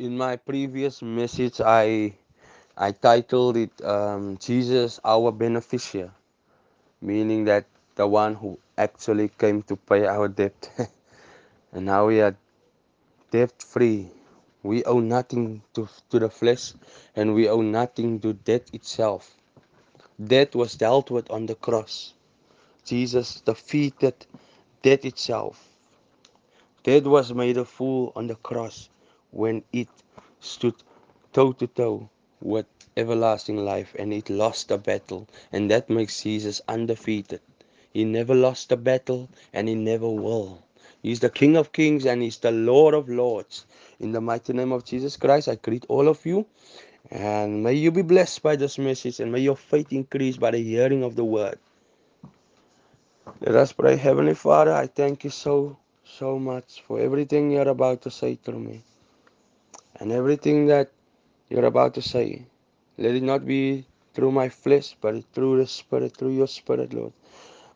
in my previous message, I I titled it um, Jesus, our beneficiary, meaning that the one who actually came to pay our debt. and now we are debt free. We owe nothing to, to the flesh and we owe nothing to death itself. Death was dealt with on the cross. Jesus defeated death itself. Death was made a fool on the cross when it stood toe to toe with everlasting life and it lost the battle. And that makes Jesus undefeated. He never lost a battle and he never will. He's the King of Kings and he's the Lord of Lords. In the mighty name of Jesus Christ, I greet all of you. And may you be blessed by this message and may your faith increase by the hearing of the word. Let us pray. Heavenly Father, I thank you so, so much for everything you're about to say through me. And everything that you're about to say. Let it not be through my flesh, but through the Spirit, through your Spirit, Lord.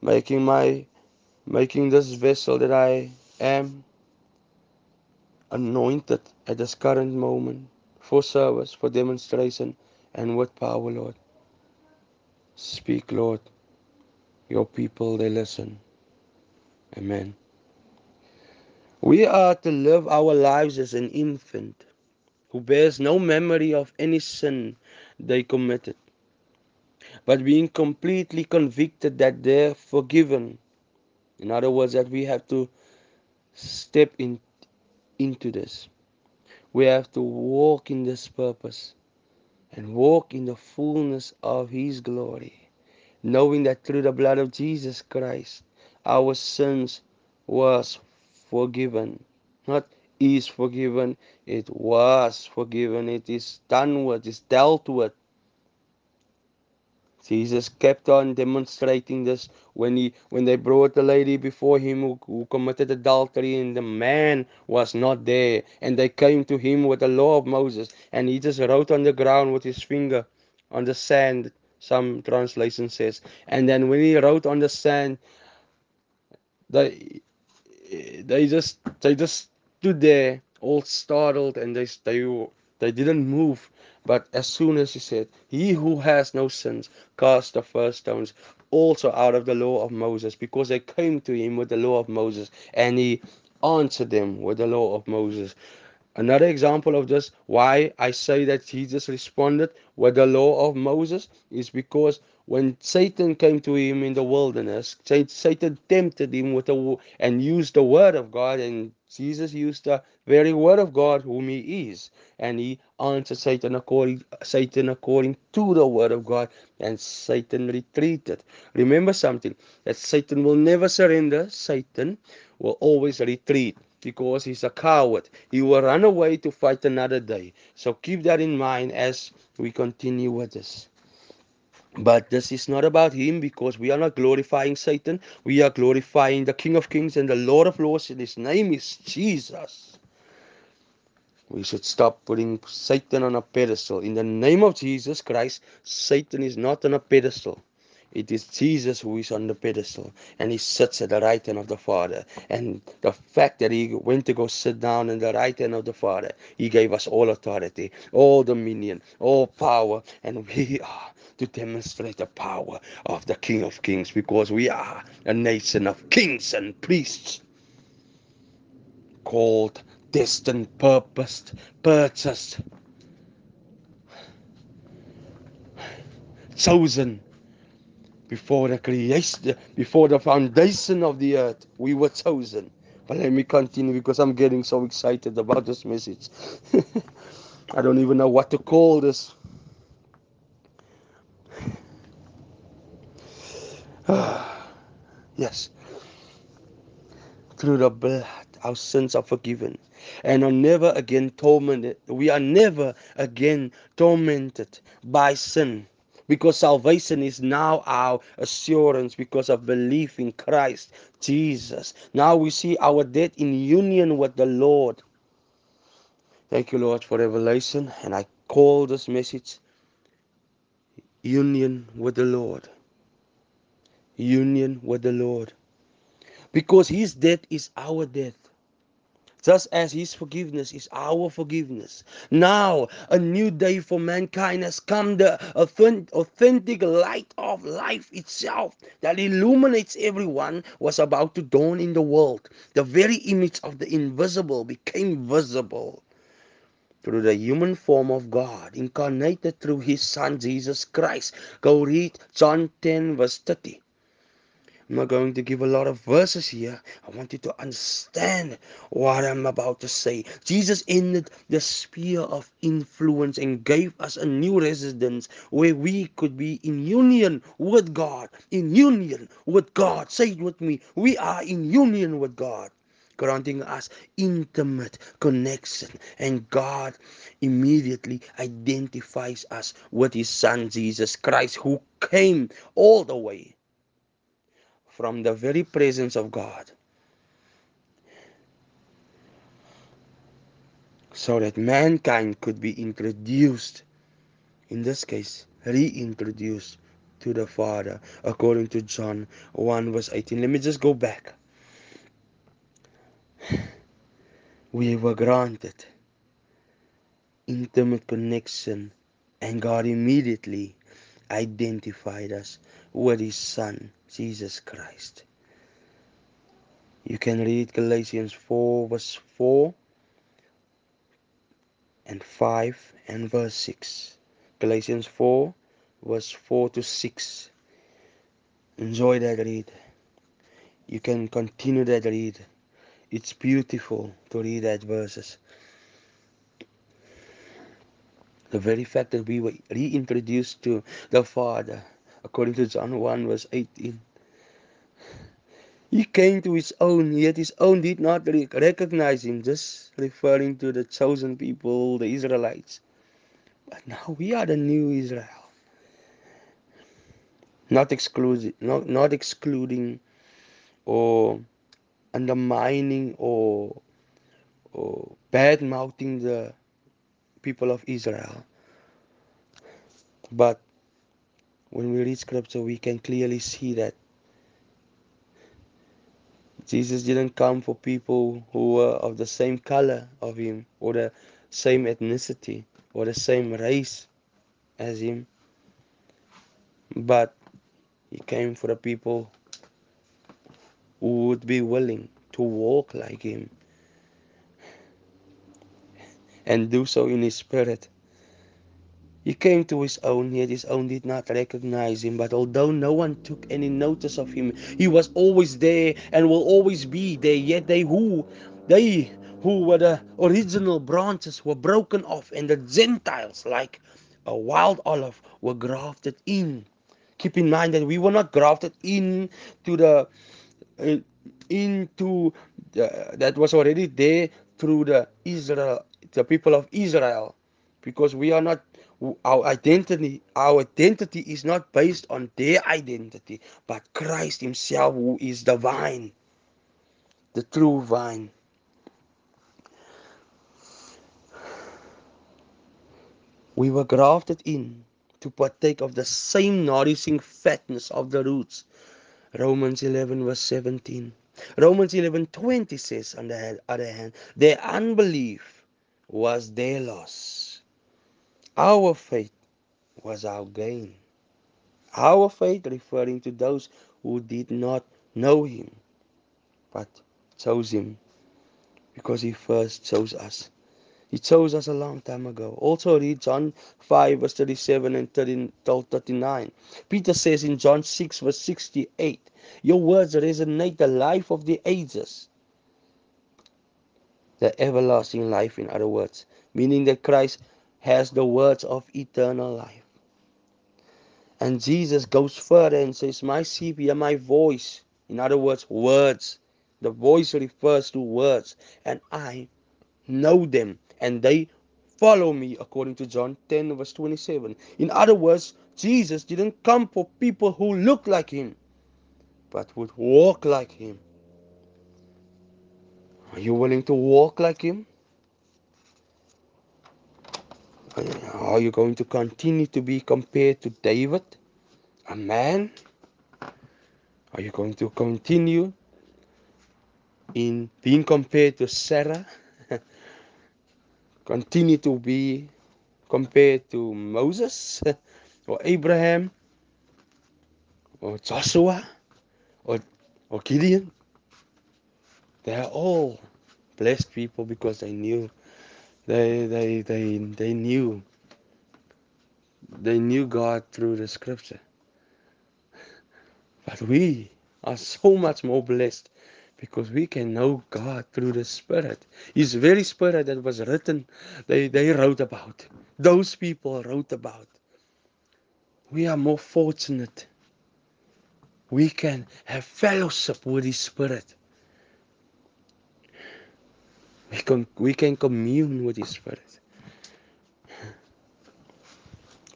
Making my making this vessel that I am anointed at this current moment for service, for demonstration, and with power, Lord. Speak, Lord. Your people, they listen. Amen. We are to live our lives as an infant who bears no memory of any sin they committed, but being completely convicted that they're forgiven. In other words, that we have to step in, into this. We have to walk in this purpose and walk in the fullness of His glory, knowing that through the blood of Jesus Christ, our sins was forgiven. Not is forgiven, it was forgiven, it is done with, it's dealt with. Jesus kept on demonstrating this when he when they brought the lady before him who, who, committed adultery and the man was not there and they came to him with the law of Moses and he just wrote on the ground with his finger on the sand some translation says and then when he wrote on the sand they they just they just stood there all startled and they they they didn't move but as soon as he said, He who has no sins, cast the first stones, also out of the law of Moses, because they came to him with the law of Moses, and he answered them with the law of Moses. Another example of this, why I say that Jesus responded with the law of Moses, is because when Satan came to him in the wilderness, Satan tempted him with a and used the word of God, and Jesus used the very word of God, whom he is, and he answered Satan according Satan according to the word of God, and Satan retreated. Remember something that Satan will never surrender. Satan will always retreat because he's a coward. He will run away to fight another day. So keep that in mind as we continue with this. But this is not about him because we are not glorifying Satan. We are glorifying the King of Kings and the Lord of Lords, and his name is Jesus. We should stop putting Satan on a pedestal. In the name of Jesus Christ, Satan is not on a pedestal. It is Jesus who is on the pedestal and he sits at the right hand of the Father. And the fact that he went to go sit down in the right hand of the Father, he gave us all authority, all dominion, all power, and we are to demonstrate the power of the King of Kings because we are a nation of kings and priests called, destined, purposed, purchased, chosen before the creation, before the foundation of the earth, we were chosen. But let me continue because I'm getting so excited about this message. I don't even know what to call this. yes. Through the blood, our sins are forgiven and are never again tormented. We are never again tormented by sin because salvation is now our assurance because of belief in Christ Jesus. Now we see our death in union with the Lord. Thank you, Lord, for revelation. And I call this message union with the Lord. Union with the Lord. Because his death is our death. Just as his forgiveness is our forgiveness. Now, a new day for mankind has come, the authentic light of life itself that illuminates everyone was about to dawn in the world. The very image of the invisible became visible through the human form of God, incarnated through his Son Jesus Christ. Go read John 10, verse 30. I'm not going to give a lot of verses here. I want you to understand what I'm about to say. Jesus ended the sphere of influence and gave us a new residence where we could be in union with God. In union with God. Say it with me. We are in union with God granting us intimate connection. And God immediately identifies us with His Son Jesus Christ, who came all the way from the very presence of God. So that mankind could be introduced, in this case, reintroduced to the Father, according to John 1 verse 18. Let me just go back. We were granted intimate connection, and God immediately identified us with His Son, Jesus Christ. You can read Galatians 4, verse 4 and 5 and verse 6. Galatians 4, verse 4 to 6. Enjoy that read. You can continue that read. It's beautiful to read that verses. The very fact that we were reintroduced to the Father, according to John 1, verse 18 He came to his own, yet his own did not recognize him, just referring to the chosen people, the Israelites. But now we are the new Israel. Not excluding, not, not excluding or undermining or, or bad mouthing the people of Israel. But when we read scripture, we can clearly see that Jesus didn't come for people who were of the same color of him or the same ethnicity or the same race as him. But he came for the people who would be willing to walk like him and do so in his spirit. He came to his own, yet his own did not recognize him. But although no one took any notice of him, he was always there and will always be there. Yet they who they who were the original branches were broken off, and the Gentiles, like a wild olive, were grafted in. Keep in mind that we were not grafted in to the uh, into the, that was already there through the Israel, the people of Israel, because we are not our identity our identity is not based on their identity but christ himself who is the vine the true vine. We were grafted in to partake of the same nourishing fatness of the roots. Romans 11 verse 17 romans 11 20 says on the other hand their unbelief was their loss our faith was our gain Our faith referring to those who did not know him, but chose him because he first chose us. He chose us a long time ago. Also read John 5 verse 37 and 30, 39. Peter says in John 6 verse 68, Your words resonate the life of the ages. The everlasting life, in other words, meaning that Christ has the words of eternal life. And Jesus goes further and says, My sheep hear my voice. In other words, words. The voice refers to words. And I know them, and they follow me, according to John 10, verse 27. In other words, Jesus didn't come for people who look like him, but would walk like him. Are you willing to walk like him? Are you going to continue to be compared to David? a man? Are you going to continue in being compared to Sarah, continue to be compared to Moses or Abraham or Joshua or, or Gideon. They are all blessed people because they knew they they they they knew they knew God through the scripture. But we are so much more blessed because we can know God through the Spirit. His very Spirit that was written, they, they wrote about. Those people wrote about. We are more fortunate. We can have fellowship with His Spirit. We can, we can commune with His Spirit.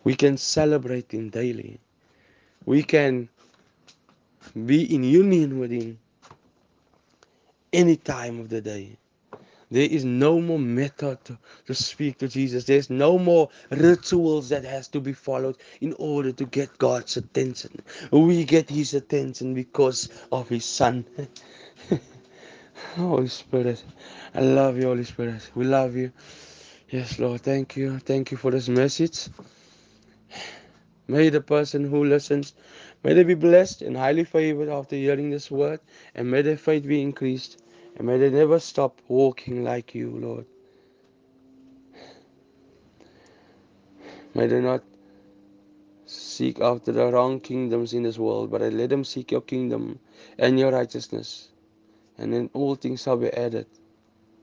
We can celebrate Him daily. We can be in union with Him any time of the day. There is no more method to, to speak to Jesus. There's no more rituals that has to be followed in order to get God's attention. We get his attention because of his son. Holy Spirit. I love you, Holy Spirit. We love you. Yes, Lord. Thank you. Thank you for this message. May the person who listens, may they be blessed and highly favored after hearing this word, and may their faith be increased. And may they never stop walking like you, Lord. May they not seek after the wrong kingdoms in this world, but let them seek your kingdom and your righteousness. And then all things shall be added.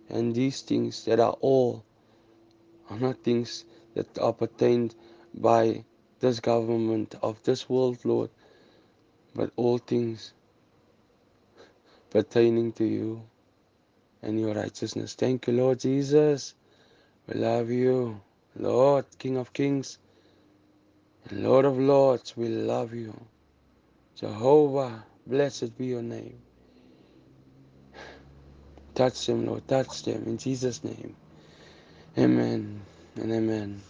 And these things that are all are not things that are pertained by this government of this world, Lord, but all things pertaining to you. and your righteousness. Thank you, Lord Jesus. We love you, Lord, King of Kings, and Lord of Lords. We love you. Jehovah, blessed be your name. Touch them, Lord. Touch them in Jesus' name. Amen and amen.